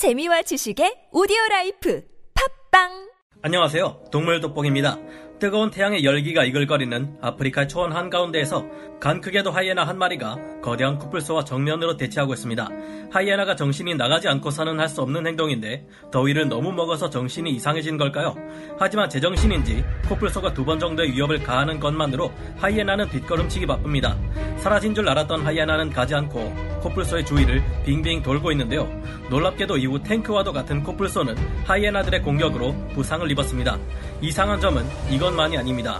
재미와 지식의 audio life 팟빵 안녕하세요. 동물 돋보기입니다. 뜨거운 태양의 열기가 이글거리는 아프리카 초원 한가운데에서 간 크게도 하이에나 한 마리가 거대한 코뿔소와 정면으로 대치하고 있습니다. 하이에나가 정신이 나가지 않고서는 할 수 없는 행동인데 더위를 너무 먹어서 정신이 이상해진 걸까요? 하지만 제정신인지 코뿔소가 두 번 정도의 위협을 가하는 것만으로 하이에나는 뒷걸음치기 바쁩니다. 사라진 줄 알았던 하이에나는 가지 않고 코뿔소의 주위를 빙빙 돌고 있는데요. 놀랍게도 이후 탱크와도 같은 코뿔소는 하이에나들의 공격으로 부상을 입었습니다. 이상한 점은 이것만이 아닙니다.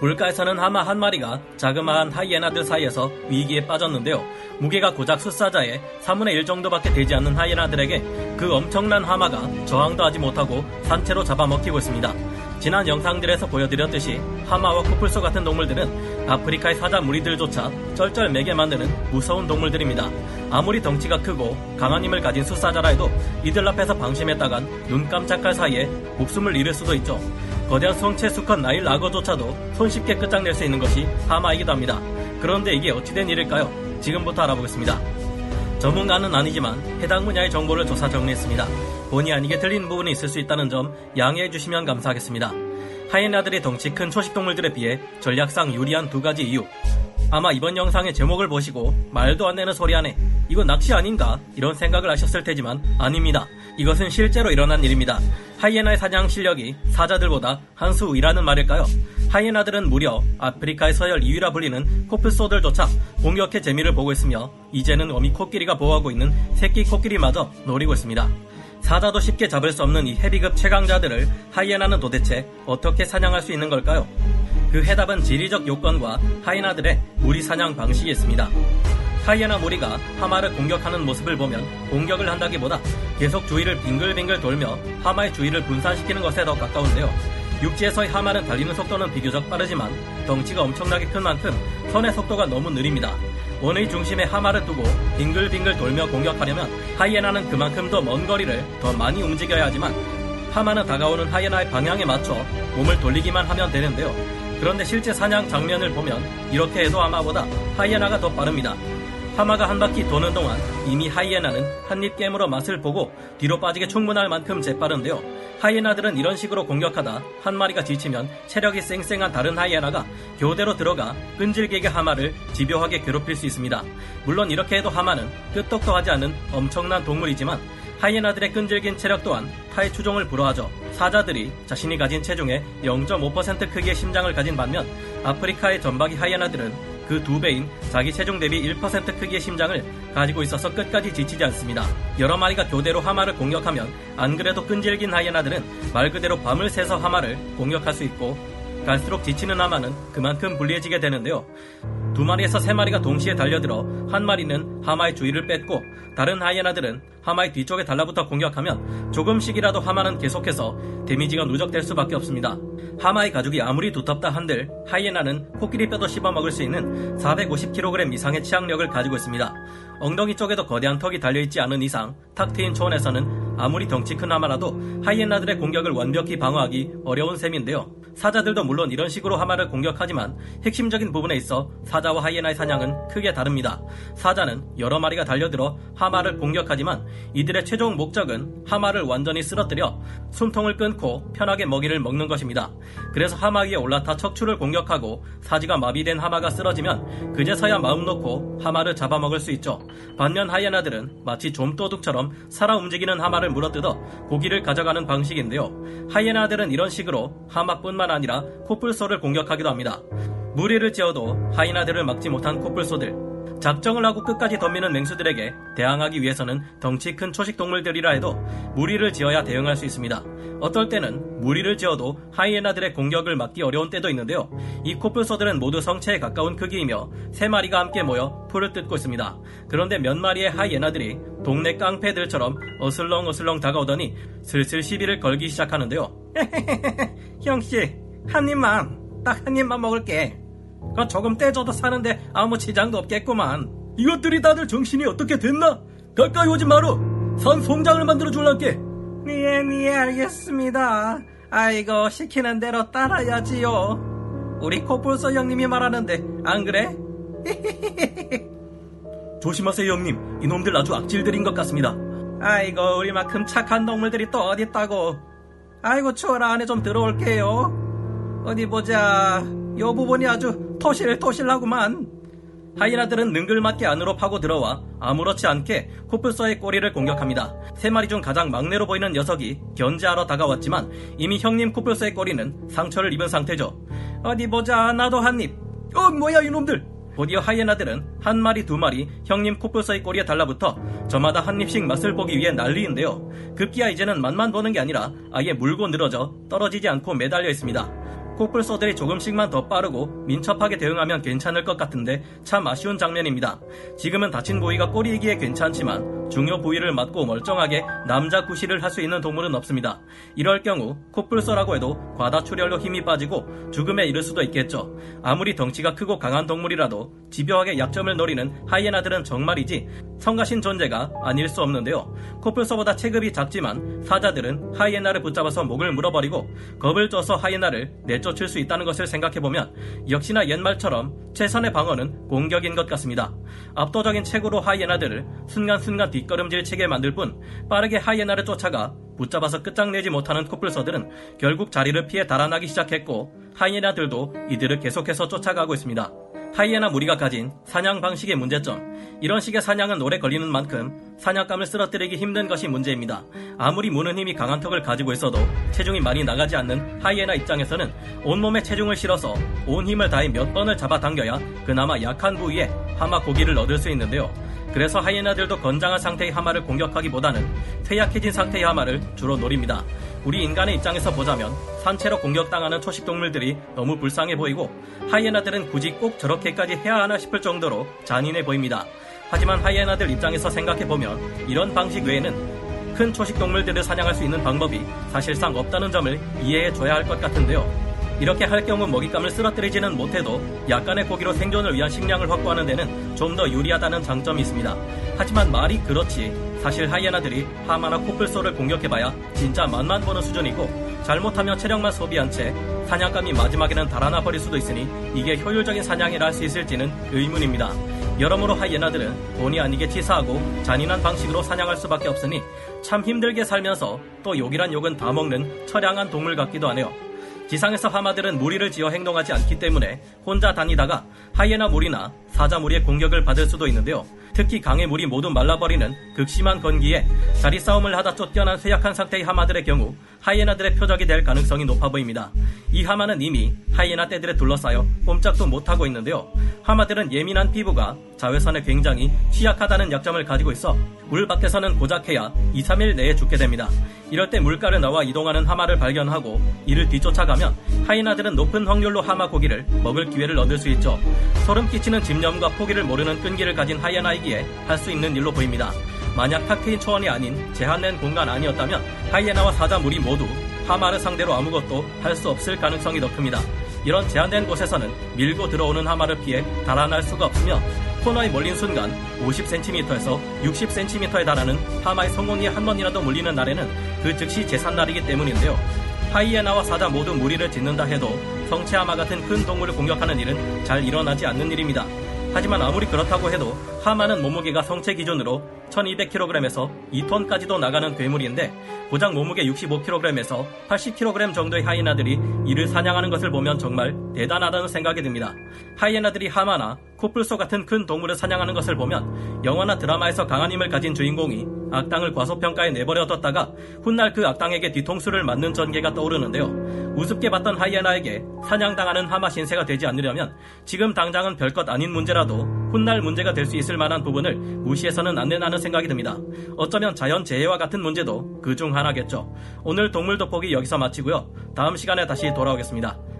물가에서는 하마 한 마리가 자그마한 하이에나들 사이에서 위기에 빠졌는데요. 무게가 고작 숫사자의 3분의 1 정도밖에 되지 않는 하이에나들에게 그 엄청난 하마가 저항도 하지 못하고 산채로 잡아먹히고 있습니다. 지난 영상들에서 보여드렸듯이 하마와 코뿔소 같은 동물들은 아프리카의 사자 무리들조차 쩔쩔매게 만드는 무서운 동물들입니다. 아무리 덩치가 크고 강한 힘을 가진 숫사자라 해도 이들 앞에서 방심했다간 눈 깜짝할 사이에 목숨을 잃을 수도 있죠. 거대한 성체 수컷 나일 악어조차도 손쉽게 끝장낼 수 있는 것이 하마이기도 합니다. 그런데 이게 어찌된 일일까요? 지금부터 알아보겠습니다. 전문가는 아니지만 해당 분야의 정보를 조사 정리했습니다. 본의 아니게 틀린 부분이 있을 수 있다는 점 양해해 주시면 감사하겠습니다. 하이에나들이 덩치 큰 초식동물들에 비해 전략상 유리한 두 가지 이유. 아마 이번 영상의 제목을 보시고 말도 안 되는 소리 하네. 이거 낚시 아닌가? 이런 생각을 하셨을 테지만 아닙니다. 이것은 실제로 일어난 일입니다. 하이에나의 사냥 실력이 사자들보다 한 수 위라는 말일까요? 하이에나들은 무려 아프리카의 서열 2위라 불리는 코뿔소들조차 공격해 재미를 보고 있으며 이제는 어미 코끼리가 보호하고 있는 새끼 코끼리마저 노리고 있습니다. 사자도 쉽게 잡을 수 없는 이 헤비급 최강자들을 하이에나는 도대체 어떻게 사냥할 수 있는 걸까요? 그 해답은 지리적 요건과 하이에나들의 무리 사냥 방식이 있습니다. 하이에나 무리가 하마를 공격하는 모습을 보면 공격을 한다기보다 계속 주위를 빙글빙글 돌며 하마의 주위를 분산시키는 것에 더 가까운데요. 육지에서의 하마는 달리는 속도는 비교적 빠르지만 덩치가 엄청나게 큰 만큼 선의 속도가 너무 느립니다. 원의 중심에 하마를 두고 빙글빙글 돌며 공격하려면 하이에나는 그만큼 더 먼 거리를 더 많이 움직여야 하지만 하마는 다가오는 하이에나의 방향에 맞춰 몸을 돌리기만 하면 되는데요. 그런데 실제 사냥 장면을 보면 이렇게 해도 하마보다 하이에나가 더 빠릅니다. 하마가 한 바퀴 도는 동안 이미 하이에나는 한입 깨물어 맛을 보고 뒤로 빠지게 충분할 만큼 재빠른데요. 하이에나들은 이런 식으로 공격하다 한 마리가 지치면 체력이 쌩쌩한 다른 하이에나가 교대로 들어가 끈질기게 하마를 집요하게 괴롭힐 수 있습니다. 물론 이렇게 해도 하마는 끄떡도 하지 않은 엄청난 동물이지만 하이에나들의 끈질긴 체력 또한 타의 추종을 불허하죠. 사자들이 자신이 가진 체중의 0.5% 크기의 심장을 가진 반면 아프리카의 전박이 하이에나들은 그 두 배인 자기 체중 대비 1% 크기의 심장을 가지고 있어서 끝까지 지치지 않습니다. 여러 마리가 교대로 하마를 공격하면 안 그래도 끈질긴 하이에나들은 말 그대로 밤을 새서 하마를 공격할 수 있고 갈수록 지치는 하마는 그만큼 불리해지게 되는데요. 두 마리에서 세 마리가 동시에 달려들어 한 마리는 하마의 주위를 뺏고 다른 하이에나들은 하마의 뒤쪽에 달라붙어 공격하면 조금씩이라도 하마는 계속해서 데미지가 누적될 수밖에 없습니다. 하마의 가죽이 아무리 두텁다 한들 하이에나는 코끼리 뼈도 씹어먹을 수 있는 450kg 이상의 치악력을 가지고 있습니다. 엉덩이 쪽에도 거대한 턱이 달려있지 않은 이상 탁 트인 초원에서는 아무리 덩치 큰 하마라도 하이에나들의 공격을 완벽히 방어하기 어려운 셈인데요. 사자들도 물론 이런 식으로 하마를 공격하지만 핵심적인 부분에 있어 사자와 하이에나의 사냥은 크게 다릅니다. 사자는 여러 마리가 달려들어 하마를 공격하지만 이들의 최종 목적은 하마를 완전히 쓰러뜨려 숨통을 끊고 편하게 먹이를 먹는 것입니다. 그래서 하마 위에 올라타 척추를 공격하고 사지가 마비된 하마가 쓰러지면 그제서야 마음 놓고 하마를 잡아먹을 수 있죠. 반면 하이에나들은 마치 좀도둑처럼 살아 움직이는 하마를 물어뜯어 고기를 가져가는 방식인데요. 하이에나들은 이런 식으로 하마 뿐만 아니라 코뿔소를 공격하기도 합니다. 무리를 지어도 하이나들을 막지 못한 코뿔소들. 작정을 하고 끝까지 덤비는 맹수들에게 대항하기 위해서는 덩치 큰 초식 동물들이라 해도 무리를 지어야 대응할 수 있습니다. 어떨 때는 무리를 지어도 하이에나들의 공격을 막기 어려운 때도 있는데요. 이 코뿔소들은 모두 성체에 가까운 크기이며 세 마리가 함께 모여 풀을 뜯고 있습니다. 그런데 몇 마리의 하이에나들이 동네 깡패들처럼 어슬렁어슬렁 다가오더니 슬슬 시비를 걸기 시작하는데요. 형씨, 한 입만, 딱 한 입만 먹을게. 그 조금 떼줘도 사는데 아무 지장도 없겠구만. 이것들이 다들 정신이 어떻게 됐나? 가까이 오지 마라. 산 송장을 만들어 줄란게. 예, 예, 알겠습니다. 아이고, 시키는 대로 따라야지요. 우리 코뿔소 형님이 말하는데, 안 그래? 조심하세요, 형님. 이놈들 아주 악질들인 것 같습니다. 아이고 우리만큼 착한 동물들이 또 어디 있다고 아이고 추워라 안에 좀 들어올게요 어디 보자 요 부분이 아주 토실토실하구만 하이에나들은 능글맞게 안으로 파고 들어와 아무렇지 않게 코뿔소의 꼬리를 공격합니다. 세 마리 중 가장 막내로 보이는 녀석이 견제하러 다가왔지만 이미 형님 코뿔소의 꼬리는 상처를 입은 상태죠. 어디 보자 나도 한 입. 어 뭐야 이놈들. 곧이어 하이에나들은 한 마리 두 마리 형님 코뿔소의 꼬리에 달라붙어 저마다 한 입씩 맛을 보기 위해 난리인데요. 급기야 이제는 맛만 보는 게 아니라 아예 물고 늘어져 떨어지지 않고 매달려 있습니다. 코뿔소들이 조금씩만 더 빠르고 민첩하게 대응하면 괜찮을 것 같은데 참 아쉬운 장면입니다. 지금은 다친 부위가 꼬리이기에 괜찮지만 중요 부위를 맞고 멀쩡하게 남자 구실을 할 수 있는 동물은 없습니다. 이럴 경우 코뿔소라고 해도 과다출혈로 힘이 빠지고 죽음에 이를 수도 있겠죠. 아무리 덩치가 크고 강한 동물이라도 집요하게 약점을 노리는 하이에나들은 정말이지 성가신 존재가 아닐 수 없는데요. 코뿔소보다 체급이 작지만 사자들은 하이에나를 붙잡아서 목을 물어버리고 겁을 줘서 하이에나를 내쫓을 수 있다는 것을 생각해보면 역시나 옛말처럼 최선의 방어는 공격인 것 같습니다. 압도적인 체구로 하이에나들을 순간순간 뒷걸음질 치게 만들 뿐 빠르게 하이에나를 쫓아가 붙잡아서 끝장내지 못하는 코뿔소들은 결국 자리를 피해 달아나기 시작했고 하이에나들도 이들을 계속해서 쫓아가고 있습니다. 하이에나 무리가 가진 사냥 방식의 문제점. 이런 식의 사냥은 오래 걸리는 만큼 사냥감을 쓰러뜨리기 힘든 것이 문제입니다. 아무리 무는 힘이 강한 턱을 가지고 있어도 체중이 많이 나가지 않는 하이에나 입장에서는 온몸에 체중을 실어서 온 힘을 다해 몇 번을 잡아당겨야 그나마 약한 부위에 하마 고기를 얻을 수 있는데요. 그래서 하이에나들도 건장한 상태의 하마를 공격하기보다는 퇴약해진 상태의 하마를 주로 노립니다. 우리 인간의 입장에서 보자면 산채로 공격당하는 초식동물들이 너무 불쌍해 보이고 하이에나들은 굳이 꼭 저렇게까지 해야 하나 싶을 정도로 잔인해 보입니다. 하지만 하이에나들 입장에서 생각해보면 이런 방식 외에는 큰 초식동물들을 사냥할 수 있는 방법이 사실상 없다는 점을 이해해 줘야 할 것 같은데요. 이렇게 할 경우 먹잇감을 쓰러뜨리지는 못해도 약간의 고기로 생존을 위한 식량을 확보하는 데는 좀 더 유리하다는 장점이 있습니다. 하지만 말이 그렇지 사실 하이에나들이 하마나 코뿔소를 공격해봐야 진짜 맛만 보는 수준이고 잘못하면 체력만 소비한 채 사냥감이 마지막에는 달아나 버릴 수도 있으니 이게 효율적인 사냥이라 할 수 있을지는 의문입니다. 여러모로 하이에나들은 본의 아니게 치사하고 잔인한 방식으로 사냥할 수밖에 없으니 참 힘들게 살면서 또 욕이란 욕은 다 먹는 처량한 동물 같기도 하네요. 지상에서 하마들은 무리를 지어 행동하지 않기 때문에 혼자 다니다가 하이에나 무리나 사자 무리의 공격을 받을 수도 있는데요. 특히 강의 물이 모두 말라버리는 극심한 건기에 자리 싸움을 하다 쫓겨난 쇠약한 상태의 하마들의 경우 하이에나들의 표적이 될 가능성이 높아 보입니다. 이 하마는 이미 하이에나 떼들에 둘러싸여 꼼짝도 못하고 있는데요. 하마들은 예민한 피부가 자외선에 굉장히 취약하다는 약점을 가지고 있어 물 밖에서는 고작해야 2, 3일 내에 죽게 됩니다. 이럴 때 물가를 나와 이동하는 하마를 발견하고 이를 뒤쫓아가면 하이에나들은 높은 확률로 하마 고기를 먹을 기회를 얻을 수 있죠. 소름 끼치는 집념과 포기를 모르는 끈기를 가진 하이에나이기에 할 수 있는 일로 보입니다. 만약 탁 트인 초원이 아닌 제한된 공간 아니었다면 하이에나와 사자 무리 모두 하마를 상대로 아무것도 할 수 없을 가능성이 더 큽니다. 이런 제한된 곳에서는 밀고 들어오는 하마를 피해 달아날 수가 없으며 코너에 몰린 순간 50cm에서 60cm에 달하는 하마의 성공이 한 번이라도 물리는 날에는 그 즉시 재산날이기 때문인데요. 하이에나와 사자 모두 무리를 짓는다 해도 성체하마 같은 큰 동물을 공격하는 일은 잘 일어나지 않는 일입니다. 하지만 아무리 그렇다고 해도 하마는 몸무게가 성체 기준으로 1200kg에서 2톤까지도 나가는 괴물인데 고작 몸무게 65kg에서 80kg 정도의 하이에나들이 이를 사냥하는 것을 보면 정말 대단하다는 생각이 듭니다. 하이에나들이 하마나 코뿔소 같은 큰 동물을 사냥하는 것을 보면 영화나 드라마에서 강한 힘을 가진 주인공이 악당을 과소평가에 내버려뒀다가 훗날 그 악당에게 뒤통수를 맞는 전개가 떠오르는데요. 우습게 봤던 하이에나에게 사냥당하는 하마 신세가 되지 않으려면 지금 당장은 별것 아닌 문제라도 훗날 문제가 될 수 있을 만한 부분을 무시해서는 안 된다는 생각이 듭니다. 어쩌면 자연 재해와 같은 문제도 그 중 하나겠죠. 오늘 동물 돋보기 여기서 마치고요. 다음 시간에 다시 돌아오겠습니다.